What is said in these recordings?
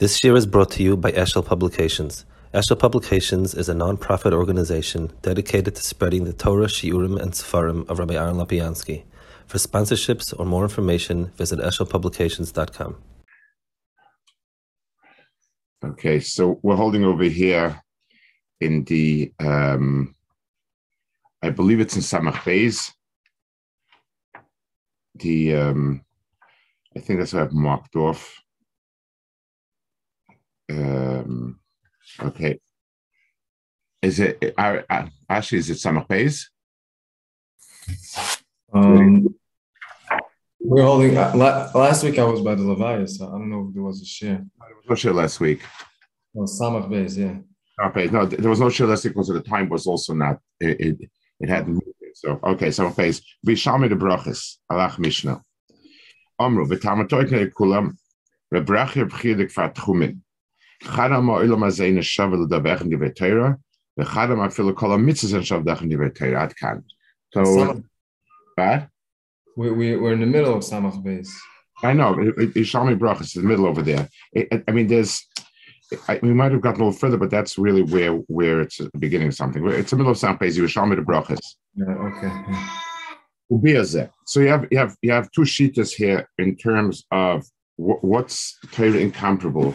This year is brought to you by Eshel Publications. Eshel Publications is a non-profit organization dedicated to spreading the Torah, Shiurim, and Sefarim of Rabbi Aaron Lopiansky. For sponsorships or more information, visit eshelpublications.com. Okay, so we're holding over here in the, um, I believe it's in Samach Beis. The, um, I think that's what I've marked off. Um, okay. Is it uh, actually? Is it Samach Beis? Um, we're holding. Uh, la- last week I was by the Levias, so I don't know if there was a share. There was no share last week. Oh, Samach Beis, yeah. Okay, no, there was no share last week because the time was also not. It it, it hadn't moved. So okay, Samach Beis. Bishami de brachas alach mishnah. Amru v'tamatoy kulam rebrachir b'chidik fat chumin. Chadam ha'olam hazeh neshav l'davechen divrei Torah, v'chadam afilu kol ha'mitzvahs neshav l'davechen divrei Torah. Ad kan. So, Samach- what? We, we, we're in the middle of Samach Beis. I know. Ishami brachas in the middle over there. It- I mean, there's. I, we might have gotten a little further, but that's really where where it's the beginning of something. It's the middle of San Pezi. Ishami the brachas. Yeah, okay. yeah. So you have you have you have two sheetas here in terms of wh- what's Torah incomparable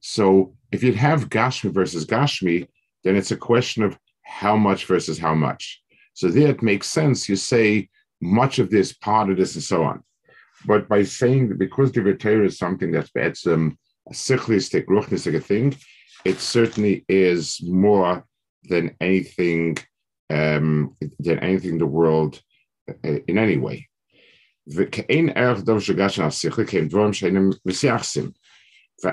so if you'd have Gashmi versus Gashmi, then it's a question of how much versus how much. So there it makes sense. You say much of this, part of this, and so on. But by saying that because the Torah is something that's um, a sichlistic, ruchnistic thing, it certainly is more than anything um, than anything in the world uh, in any way. וכאין ערך דוב שגש על השכל, כי הם דברים שאינם מסייחסים. ואף So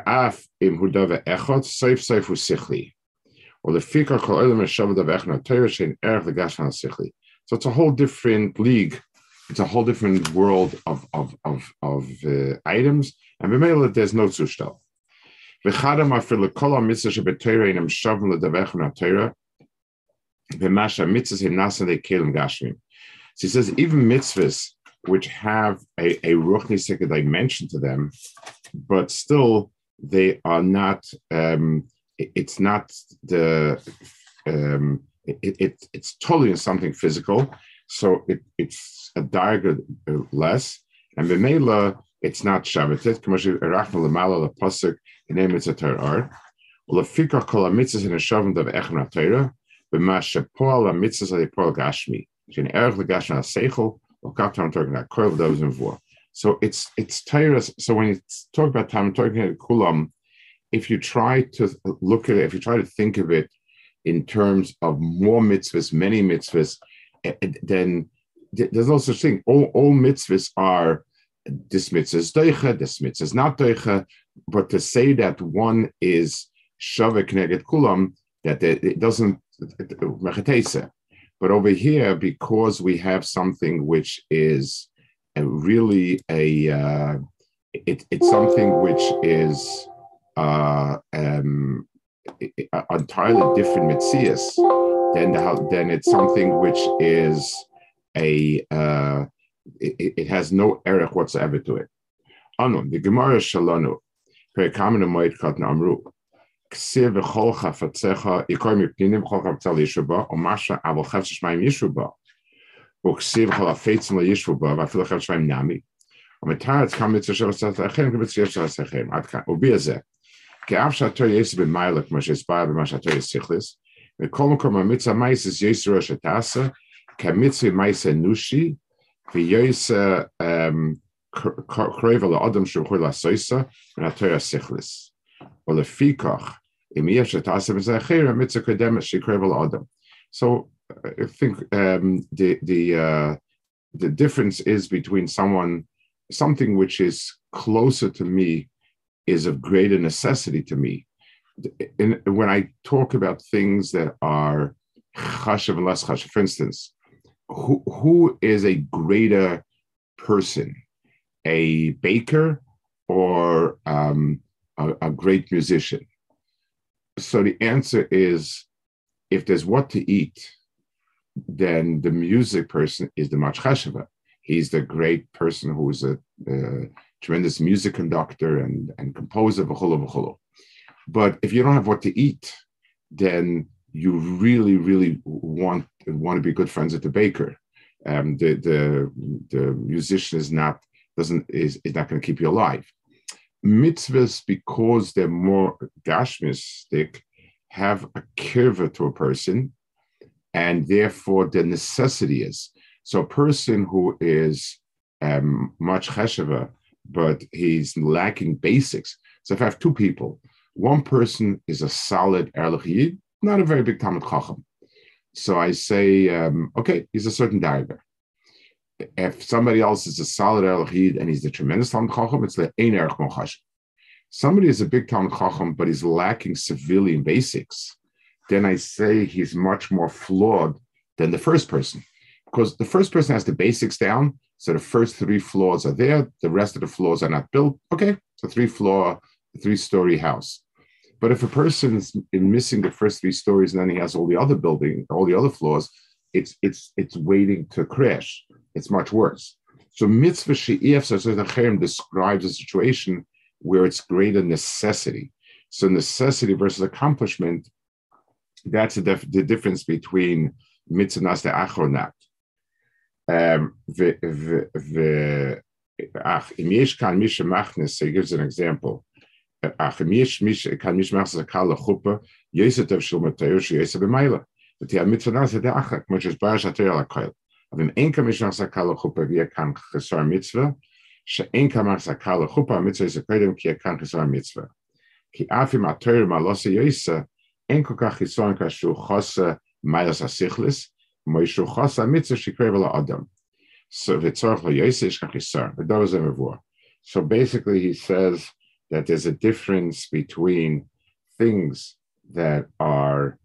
it's a whole different league. It's a whole different world of of of of uh, items. And b'meila there's no zushtel. V'chadam afir. So he says even mitzvahs which have a, a second dimension to them, but still they are not. Um, it- it's not the. Um, it, it it's totally something physical, so it, it's a diagram less, and b'meila it's not shabbatit. K'moshe erachnu lemala lepasuk The name it's a Torah. Ulefikach kol hamitzvahs in a shavim dav echem Torah, b'ma shepoal hamitzvahs alepoal gashmi. Shin erg legashna seichel or talking about korv those in vor. So it's it's Torah. So when you talk about time talking about kulam, if you try to look at it, if you try to think of it in terms of more mitzvahs, many mitzvahs, eh, eh, then th- there's no such thing. All, all mitzvahs are this mitzvah is doicha, this mitzvah is not doicha. But to say that one is shavik neged kulam, that it, it doesn't mechatesa. But over here, because we have something which is a really a uh, it, it's something which is uh, um, entirely different mitzias than the then it's something which is a uh, it, it, has no erich whatsoever to it. Anon the Gemara Shalanu. Perikamin amoyed katan amru ksiv v'chol fatzecha ikor mipninim cholcha chafatzal yishuba umasha avol chafshesh mayim yishuba ישו בו. וכסיב כל החפצים לא ישו בו, ואפילו חפץ שמיים נמי. ומתאר את כמה מצווה של עשת לכם, כמצווה של עשיכם, עד כאן. ובי הזה, כי אף שהתור יש במיילה, כמו שהסבר במה שהתור יש שכלס, וכל מקום המצווה מייסס יש ראש התעשה, כמצווה מייסה נושי, ויועסה קרוב על האדם שהוא יכול לעשויסה, מן התור השכלס. ולפיכך, אם יש שתעשה בזה אחר, המצווה קודמת שקרב על האדם. So I think um, the the uh, the difference is between someone something which is closer to me is of greater necessity to me in, when I talk about things that are chashav and less chashav, for instance, who, who is a greater person, a baker or um, a, a, great musician? So the answer is if there's what to eat, then the music person is the much chashava. He's the great person who is a, a tremendous music conductor and, and composer, v'cholo, v'cholo. But if you don't have what to eat, then you really, really want want to be good friends with the baker. Um, the the the musician is not doesn't is, is not going to keep you alive. Mitzvahs, because they're more gashmistic, have a curve to a person, and therefore the necessity is. So a person who is um, much cheshava, but he's lacking basics. So if I have two people, one person is a solid Erlich not a very big Talmud Chacham. So I say, um, okay, he's a certain dagger. If somebody else is a solid Erlich and he's a tremendous Talmud Chacham, it's the Ein Erich Mochash. Somebody is a big Talmud Chacham, but he's lacking civilian basics. Then I say he's much more flawed than the first person. Because the first person has the basics down, so the first three floors are there, the rest of the floors are not built. Okay, a three floor, three story house. But if a person is missing the first three stories and then he has all the other building, all the other floors, it's it's it's waiting to crash. It's much worse. So mitzvah she'if describes a situation where it's greater necessity. So necessity versus accomplishment, that's the, def- the difference between mitzvah nasta achronat. Um, ach, im yesh kan misha machnes, he gives an example. ach mich kann mich machs a kale gruppe jeset der schon mit der jeset be maila dat ja mit vanaas der ach mach es baas at der kail aber im enka mich machs a kale gruppe wie kann gesar mitzwe she enka machs a kale gruppe mit ze kaidem ki kann gesar mitzwe ki af im atel ma los jesa enko ka gesar ka shu khos maila sa sikhlis mo shu khos a mitzwe shi krevel adam so vitzor jesa is ka gesar that so basically he says that there's a difference between things that are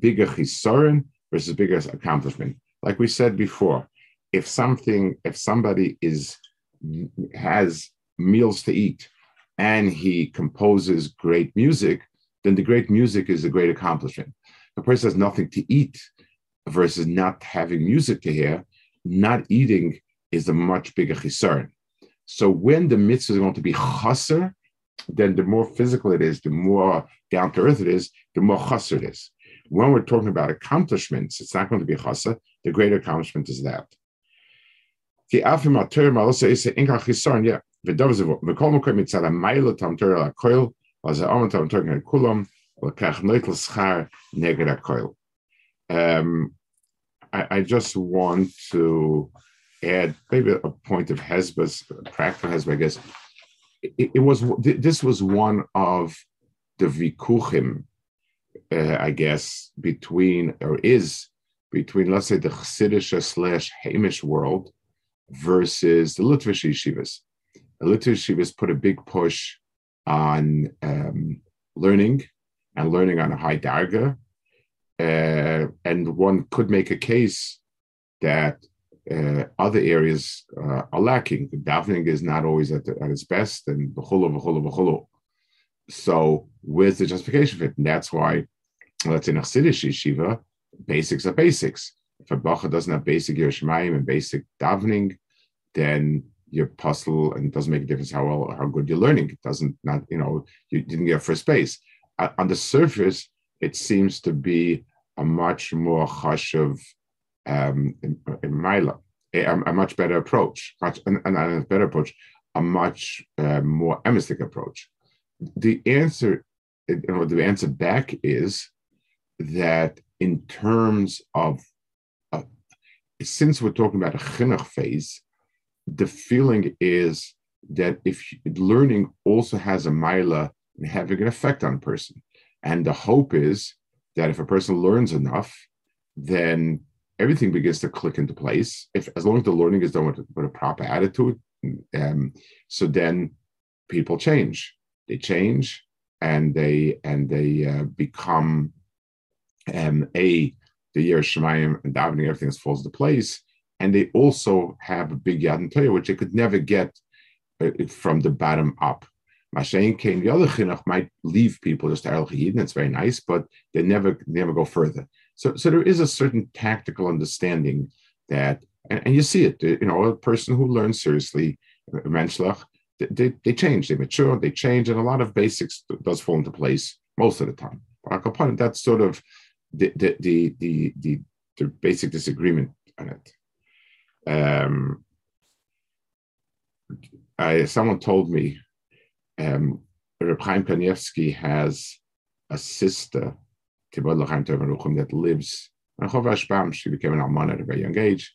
bigger chisaron versus bigger accomplishment. Like we said before, if something, if somebody is has meals to eat and he composes great music, then the great music is a great accomplishment. A person has nothing to eat versus not having music to hear, not eating is a much bigger chisaron. So when the mitzvah is going to be chaser, then the more physical it is, the more down to earth it is, the more chasser it is. When we're talking about accomplishments, it's not going to be chasser. The greater accomplishment is that. Yeah, v'davzevo. V'kol mokom mitzad amayla tam ter la koil. Was a amen tam ter ngal kulam. V'kach noitel schar neged koil. Um, I just want to add maybe a point of Hezbollah, practical Hezbollah, I guess it, it, was this was one of the vikuchim, uh, I guess, between or is between let's say the Chassidish slash Hamish world versus the Litvish yeshivas. The Litvish yeshivas put a big push on um, learning and learning on a high darga, uh, and one could make a case that uh, other areas uh, are lacking. Davening is not always at, the, at its best, and b'cholo, b'cholo, b'cholo. So where's the justification for it? And that's why, let's in a yeshiva, basics are basics. If a bacha doesn't have basic Yerushalayim and basic davening, then you're puzzle and it doesn't make a difference how well how good you're learning. It doesn't not you know you didn't get first base. Uh, on the surface, it seems to be a much more hush of um, in, in Mila, a, a, much better approach, much and, and a better approach, a much uh, more emistic approach. The answer, you know, the answer back is that in terms of, uh, since we're talking about a chinuch phase, the feeling is that if learning also has a mila having an effect on a person, and the hope is that if a person learns enough, then everything begins to click into place. If as long as the learning is done with, with a proper attitude, um, so then people change. They change, and they and they uh, become um, a the year of Shemayim and davening, everything falls into place, and they also have a big yad and Torah, which they could never get uh, from the bottom up. Mashayin came the other chinuch might leave people just Erel and it's very nice, but they never they never go further. So so there is a certain tactical understanding that, and, and you see it. You know, a person who learns seriously, Menschlach, they, they change, they mature, they change, and a lot of basics does fall into place most of the time. That's sort of the the the the, the, the basic disagreement on it. Um, I, someone told me um, Reb Chaim Kanievsky has a sister, that lives in Chovash She became an almana at a very young age.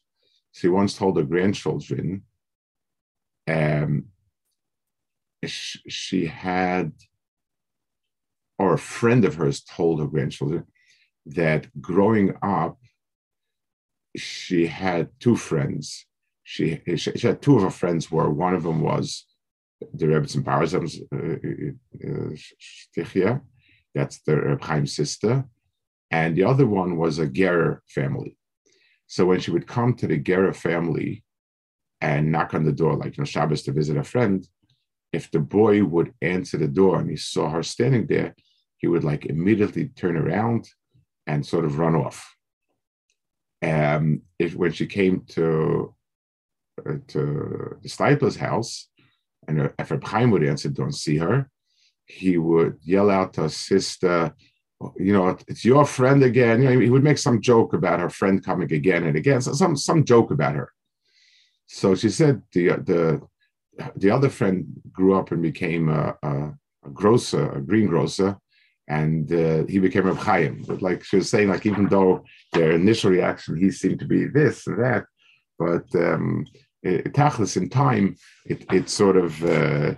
She once told her grandchildren um, she had, or a friend of hers told her grandchildren that growing up, she had two friends. She, she, she had two of her friends where one of them was the Rebbetzin Parzam's Stichia, uh, uh, that's the Reb Chaim's sister, and the other one was a Gerer family. So when she would come to the Gerer family and knock on the door, like you know, Shabbos to visit a friend, if the boy would answer the door and he saw her standing there, he would like immediately turn around and sort of run off. Um, if when she came to uh, to the Steipler's house, and Reb Chaim would answer, don't see her, he would yell out to his sister, you know, it's your friend again. You know, he would make some joke about her friend coming again and again, so some some joke about her. So she said the the the other friend grew up and became a, a, a grocer, a greengrocer, and uh, he became a Chaim. But like she was saying, like even though their initial reaction, he seemed to be this and that, but um, it, tachlis in time, it, it sort of uh,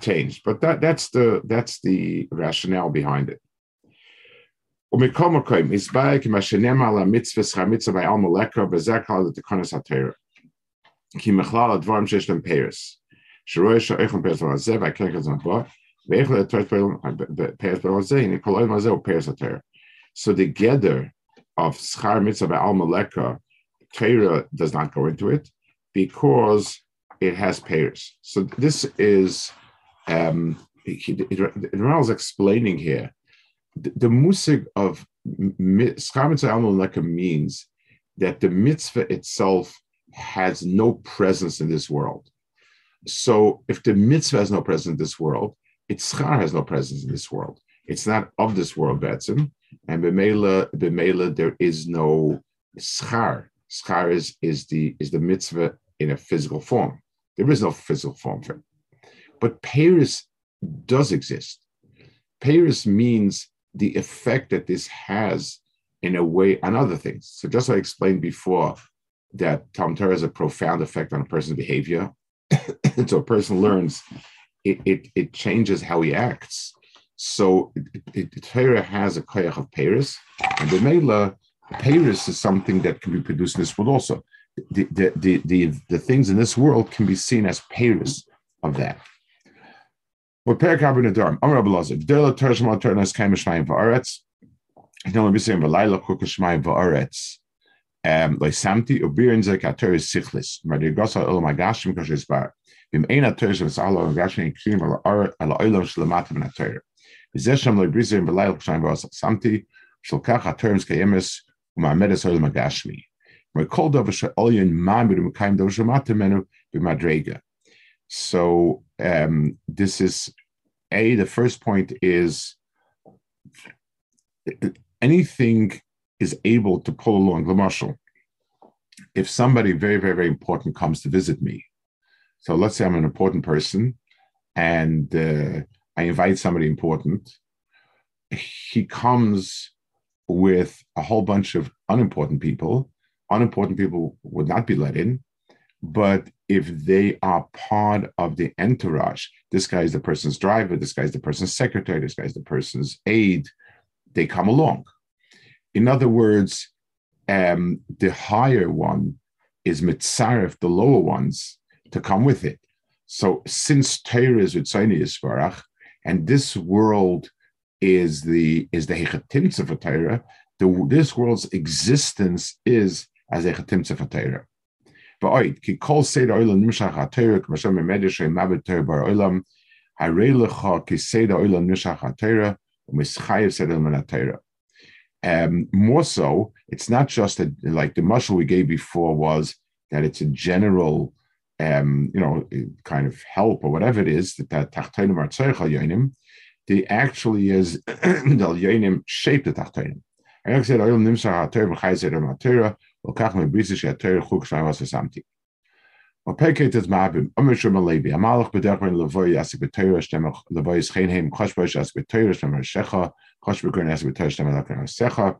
changed. But that that's the that's the rationale behind it. ומכל מקום, הסבר כמה שנאמר על המצווה, שכר מצווה by עלמא לקרא, וזה כלל לתקונס התרא. כי מכלל הדברים שיש להם פרס. שרואה שאיכם פרס על זה, והקרק הזה נבוא, ואיך לתת פרס על זה, הנה כל העולם הזה הוא פרס התרא. So the gather of schar mitzvah by al maleka, Torah does not go into it because it has pairs. So this is um, Ronald is explaining here the, the musig of schar mitzvah al maleka means that the mitzvah itself has no presence in this world. So if the mitzvah has no presence in this world, its schar has no presence in this world. It's not of this world, Betsim. And b'meila, b'meila, there is no schar. Schar is, is the is the mitzvah in a physical form. There is no physical form for it. But Paris does exist. Paris means the effect that this has in a way on other things. So just like I explained before, that Tom Torah has a profound effect on a person's behavior. so a person learns, it, it, it changes how he acts. So it, it, Torah has a koyach of Paris, and the Mela, Paris is something that can be produced in this world also. The, the, the, the, the things in this world can be seen as Paris of that. Abinadarm, Amr Abelazar, Dela Va'aretz, Kukashmayim Va'aretz, um, samti ubirin sichlis so um, this is a the first point is anything is able to pull along. The marshal. If somebody very, very, very important comes to visit me, so let's say I'm an important person and uh, I invite somebody important, he comes with a whole bunch of unimportant people. Unimportant people would not be let in, but if they are part of the entourage, this guy is the person's driver, this guy is the person's secretary, this guy is the person's aide, they come along. In other words, um, the higher one is mitzaref, the lower ones, to come with it. So since Torah is Ritzoni Yisbarach, and this world is the is the hechatimtza for Torah. The, this world's existence is as a hechatimtza for Torah. Va'oid ki kol seder oilam nimshach ha-Torah k'mashem memedish mabed Torah bar oilam harei lecha ki seder oilam nimshach ha-Torah u'mischayev seder min ha-Torah. Um, more so, it's not just that, like the muscle we gave before was that it's a general, um, you know, kind of help or whatever it is that tachtonim are tzarech yonim. The actually is the yonim shape the tachtonim. I said, "Oyel nimsa haTorah v'chayzer haTorah v'kach mebrisa shehaTorah chuk shayvas v'samti." Opeket is mabim. Amishur Malevi. Amalach bedechrin levoy yasik b'Torah shtemach levoy is heim choshbosh yasik b'Torah shtemach shecha chosh b'kurin yasik b'Torah shtemach lakran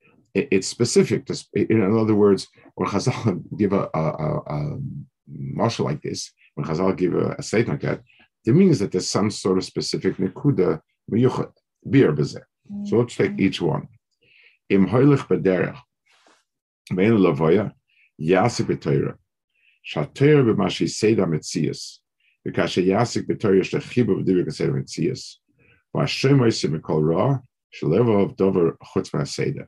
It, it's specific. To, in other words, when Chazal give a, a, a, a marshal like this, when Chazal give a, a statement like that, it means that there's some sort of specific nekuda miyuchat beer bezer. So let's take mm-hmm. each one. Im hoilich bederach Vein lavoya yasik b'toira. Shater b'mashi seda metzias. V'kashe yasik b'toira shlechibu v'divik seda metzias. V'ashem oisim mikol ra shlevo of dover chutz ma'aseda.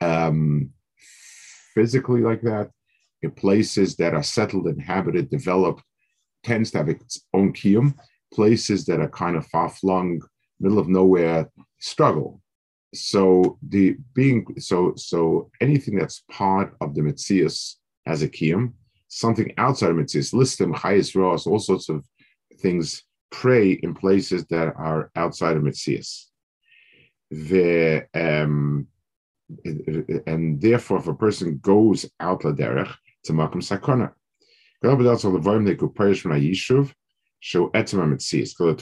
um, physically like that. In places that are settled, inhabited, developed, tends to have its own kiyum. Places that are kind of far flung, middle of nowhere, struggle so the being so so anything that's part of the mitzias as a kiyum, something outside of mitzias, listim, chayis, ros, all sorts of things pray in places that are outside of mitzias. The um, and therefore, if a person goes out la derech to makom sakona, show etzema mitzias. Kol the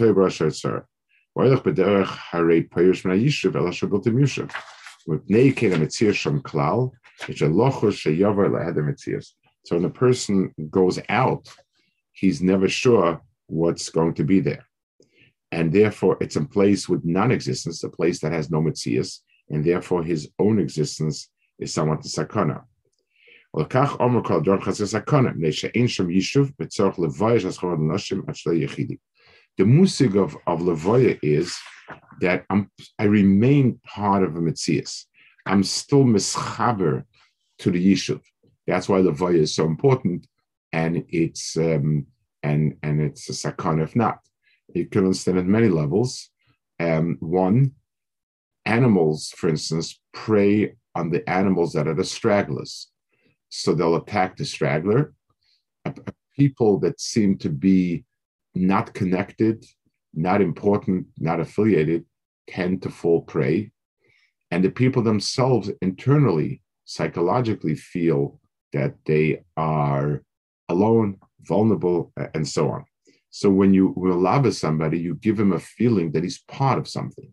so the when a person goes out, he's never sure what's going to be there. And therefore, it's a place with non existence, a place that has no Metzias, and therefore his own existence is somewhat the sakana. The musig of, of Lavoya is that I'm, I remain part of a Metzias. I'm still mischaber to the Yishuv. That's why Lavoya is so important, and it's um, and and it's a sakon if not. You can understand at many levels. Um, one, animals, for instance, prey on the animals that are the stragglers. So they'll attack the straggler. People that seem to be not connected, not important, not affiliated, tend to fall prey. And the people themselves internally, psychologically feel that they are alone, vulnerable, and so on. So when you will love somebody, you give him a feeling that he's part of something.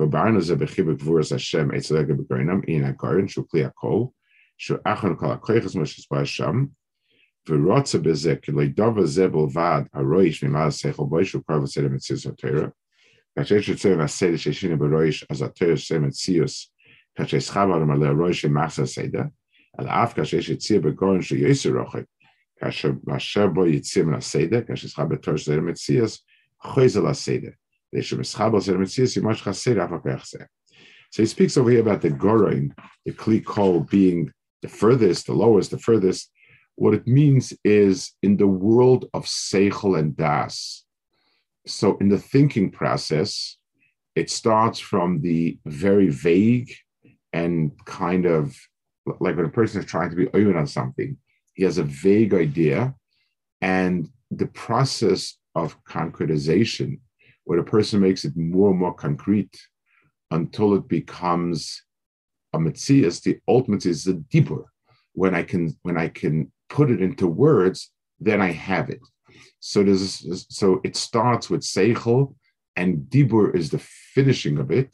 וברנו זה בחיב גבורס השם אצל רגע בגרוינם, הנה הגורן שהוא כלי הכל, שהוא אחר כל הכוח כמו שסבר שם, ורוצה בזה, כי לא דובר זה בלבד הרויש ממעל השכל בוי, שהוא כבר בסדר מציאוס התורה, כאשר יש יוצא מהסדר שהשינו ברויש, אז התורה עושה מציאוס, כאשר שכב עליהם על הרויש של מחסה הסדר, על אף כאשר יש יציע בגורן של יסר רוחק, כאשר מאשר בו יצא מן הסדר, כאשר שכב בתור של מציאס, חויזה לסדר. ושמשכב על סדר So he speaks over here about the gorin, the kli kol being the furthest, the lowest, the furthest. What it means is in the world of seichel and das. So in the thinking process, it starts from the very vague and kind of like when a person is trying to be open on something, he has a vague idea, and the process of concretization where the person makes it more and more concrete until it becomes a mitzias, the ultimate is the deeper. When I can when I can put it into words, then I have it. So there's so it starts with seichel, and dibur is the finishing of it,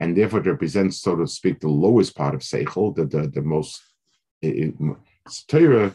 and therefore it represents, so to speak, the lowest part of seichel, the the, the most. It, Torah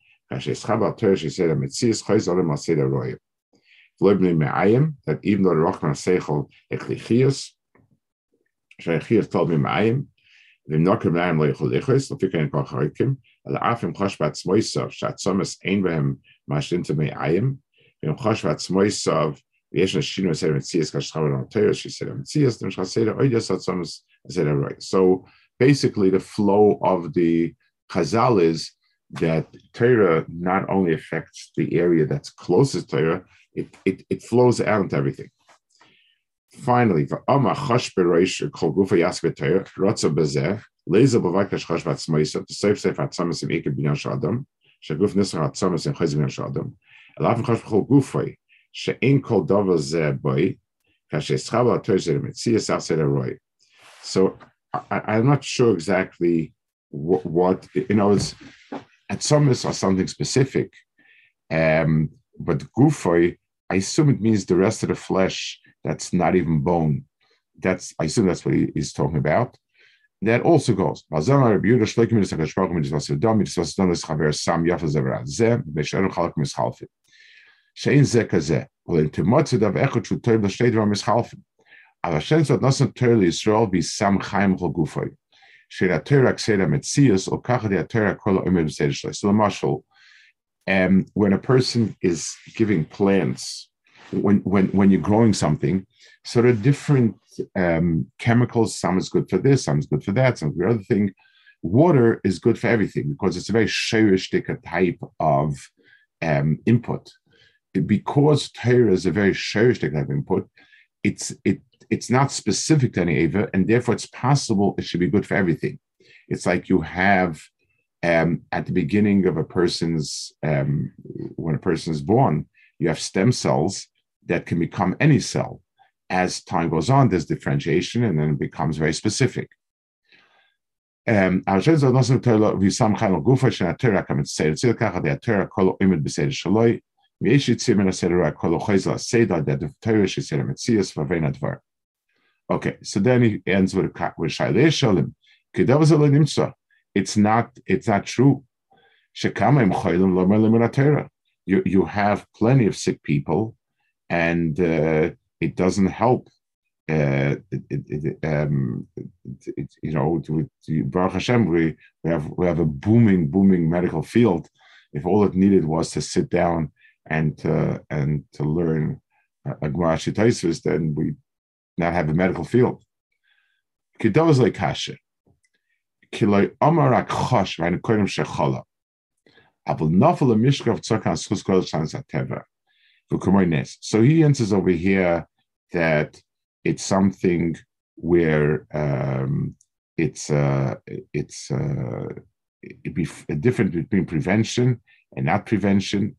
That even though the Rochman Seichel Eklichias, Sheichias told me Ma'ayim, Vim Nokim Ma'ayim Lo Yichol Ichos, Lo Fikayin Kol Charikim, Al Afim Chosh Bat Smoisov, Shat Somas Ein Behem Mashinta Ma'ayim, Vim Chosh Bat Smoisov, ויש שינו סדר מציאס כאשר חבר נוטר שסדר מציאס, נמשך סדר אוי יסד סומס סדר רוי. So basically the flow of the Chazal is that Torah not only affects the area that's closest to Torah, it, it, it flows out into everything. Finally. So I, I'm not sure exactly what, what you know, it's, Atzomis are something specific. Um, but gufoi, I assume it means the rest of the flesh that's not even bone. That's I assume that's what he, he's talking about. That also goes. שאין זה כזה, ולנתימות דב אחד שהוא טוב לשתי דברים מסחלפים. אבל השם זאת נוסן תור לישראל בישם חיים כל גופוי. שהתורה כסדר מציאס, או ככה התורה כל העומד בסדר שלו. So למשל, um, when a person is giving plants, when, when, when you're growing something, so there are different um, chemicals. Some is good for this, some is good for that, some for the other thing. Water is good for everything because it's a very shayristic type of um, input. Because Torah is a very shayristic type of input, it's it it's not specific to any Ava, and therefore it's possible it should be good for everything. It's like you have um, at the beginning of a person's, um, when a person is born, you have stem cells that can become any cell. As time goes on, there's differentiation and then it becomes very specific. Um, so the Torah. Okay, so then he ends with with Shailei Shalim. It's not it's not true. You you have plenty of sick people, and uh, it doesn't help. Uh, it, it, it, um, you know, Baruch Hashem, we, we have we have a booming booming medical field. If all it needed was to sit down and to, and to learn uh, Agma then we not have a medical field. So he answers over here that it's something where um, it's uh, it's uh, it be a difference between prevention and not prevention.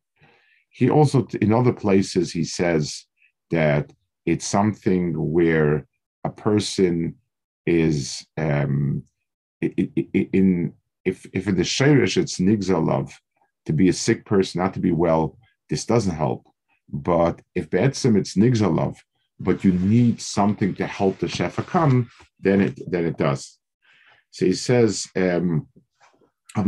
He also, in other places, he says that it's something where a person is um, in if if in the shirish it's nigzalov to be a sick person, not to be well. This doesn't help. But if be'etzim it's nigzalov, but you need something to help the shefa come, then it then it does. So he says, um, "I'm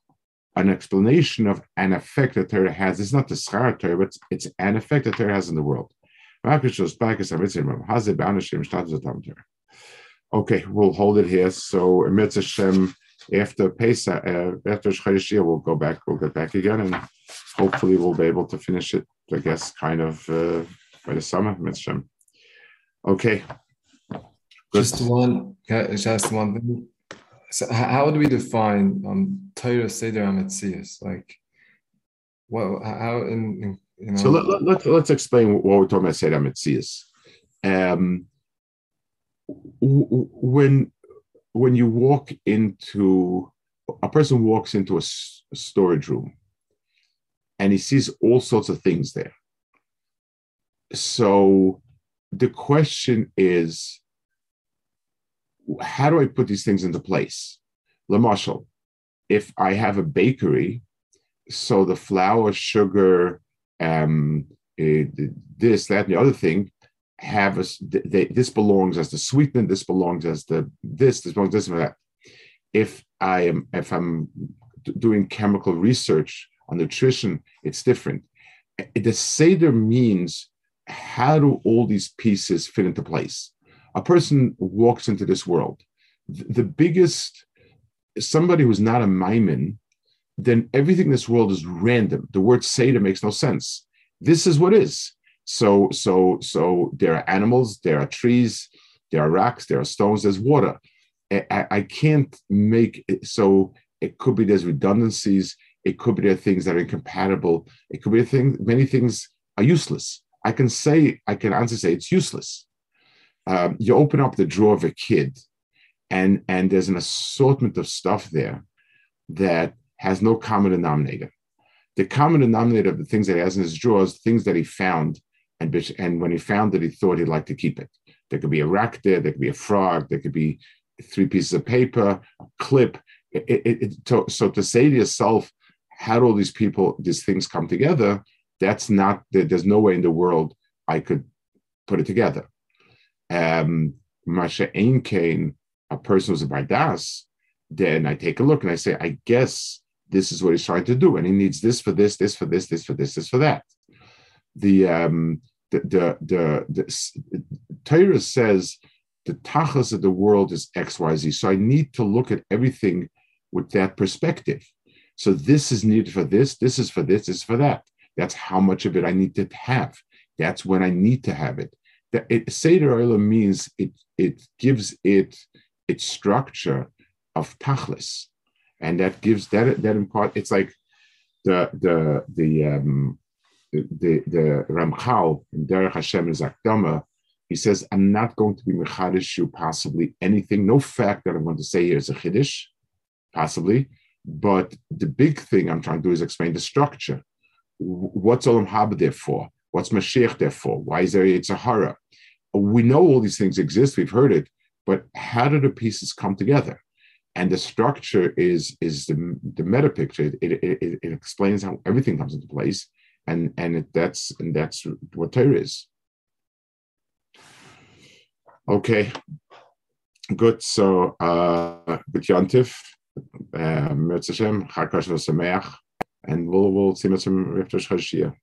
an explanation of an effect that Torah has. It's not the schar Torah, but it's an effect that Torah has in the world. Okay, we'll hold it here. So, Emir Hashem, after Pesach, uh, after Shchayishia, we'll go back, we'll get back again, and hopefully we'll be able to finish it, I guess, kind of uh, by the summer, Emir Hashem. Okay. Good. Just one, just one thing. So how do we define um, Torah Seder Ametzias? Like, well, how in, in you know? So let, let, let, let's explain what we're talking about Seder Ametzias. Um, when when you walk into a person walks into a, a storage room and he sees all sorts of things there. So the question is, how do I put these things into place? Lamashal, if I have a bakery, so the flour, sugar, um, uh, this, that, and the other thing have a, they, this belongs as the sweetener, this belongs as the this, this belongs this that. If I am if I'm doing chemical research on nutrition, it's different. The Seder means how do all these pieces fit into place? A person walks into this world. The biggest, somebody who's not a maimon, then everything in this world is random. The word Seder makes no sense. This is what is. So, so, so there are animals, there are trees, there are rocks, there are stones, there's water. I, I can't make it so it could be there's redundancies, it could be there are things that are incompatible, it could be a thing, many things are useless. I can say, I can honestly say it's useless. Um, you open up the drawer of a kid, and and there's an assortment of stuff there that has no common denominator. The common denominator of the things that he has in his drawers, things that he found and, and when he found it, he thought he'd like to keep it. There could be a rack there, there could be a frog, there could be three pieces of paper, a clip. It, it, it, to, so to say to yourself, how do all these people, these things come together? That's not, there's no way in the world I could put it together. Um, Masha a person who's a Bardas, then I take a look and I say, I guess this is what he's trying to do. And he needs this for this, this for this, this for this, this for that. The um, the the the, the Torah says the tachas of the world is X Y Z. So I need to look at everything with that perspective. So this is needed for this. This is for this. This is for that. That's how much of it I need to have. That's when I need to have it. That it, Seder Olam means it it gives it its structure of tachlis, and that gives that that in part. It's like the the the um, the, the Ramchal in Derech Hashem in Zakdama, he says, I'm not going to be Mechadish you possibly anything. No fact that I'm going to say here is a Chiddush, possibly. But the big thing I'm trying to do is explain the structure. What's Olam Haba there for? What's Mashiach there for? Why is there a Sahara? We know all these things exist, we've heard it, but how do the pieces come together? And the structure is is the, the meta picture. It, it, it, it explains how everything comes into place and and it, that's and that's what Torah is. Okay, good. So, uh, good Yontif, uh, Mitzvah Hashem, and we'll we'll see you some Rifter Shashia.